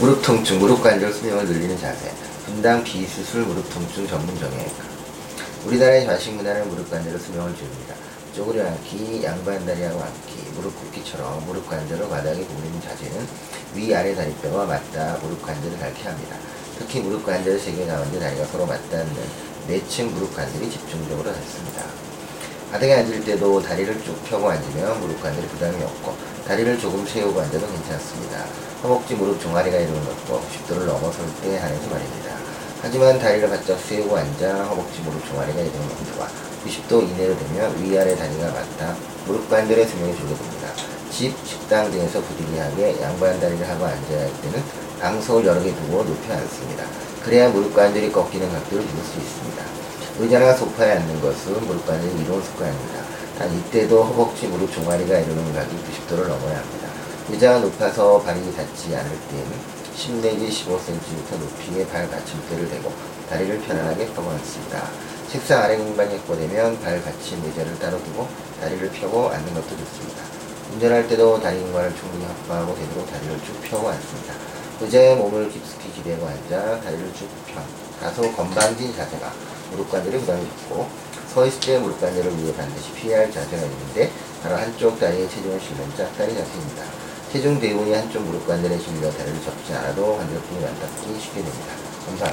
무릎 통증, 무릎 관절 수명을 늘리는 자세, 분당 비수술 무릎 통증 전문 정형외과. 우리나라의 좌식 문화는 무릎 관절의 수명을 줄입니다. 쪼그려 앉기, 양반 다리하고 앉기, 무릎 꿇기처럼 무릎 관절을 바닥에 구부리는 자세는 위아래 다리뼈가 맞닿아 무릎 관절을 닳게 합니다. 특히 무릎 관절 세개 가운데 다리가 서로 맞닿는 내층 무릎 관절이 집중적으로 닳습니다. 바닥에 앉을 때도 다리를 쭉 펴고 앉으면 무릎 관절에 부담이 없고 다리를 조금 세우고 앉아도 괜찮습니다. 허벅지 무릎 종아리가 이루는 것도 90도를 넘어설 때 한해서 말입니다. 하지만 다리를 바짝 세우고 앉아 허벅지 무릎 종아리가 이루는 것과 90도 이내로 되면 위아래 다리가 맞닿아 무릎 관절의 수명이 줄게 됩니다. 집, 식당 등에서 부득이하게 양반 다리를 하고 앉아야 할 때는 방석을 여러 개 두고 높여 앉습니다. 그래야 무릎 관절이 꺾이는 각도를 줄일 수 있습니다. 의자나 소파에 앉는 것은 관절이 이로운 습관입니다. 단 이때도 허벅지 무릎 종아리가 이루는 각이 90도를 넘어야 합니다. 의자가 높아서 발이 닿지 않을 때는 10 내지 15cm 높이의 발 받침대를 대고 다리를 편안하게 펴고 앉습니다. 책상 아래 공간이 확보되면 발 받침 의자를 따로 두고 다리를 펴고 앉는 것도 좋습니다. 운전할 때도 다리 공간을 충분히 확보하고 되도록 다리를 쭉 펴고 앉습니다. 의자에 몸을 깊숙이 기대고 앉아 다리를 쭉 펴. 다소 건방진 자세가 무릎 관절에 부담이 적고 서 있을 때 무릎 관절을 위해 반드시 피해야 할 자세가 있는데 바로 한쪽 다리에 체중을 실는 짝다리 자세입니다. 체중 대부분이 한쪽 무릎 관절에 실려 다리를 접지 않아도 관절근이 맞닿기 쉽게 됩니다. 감사합니다.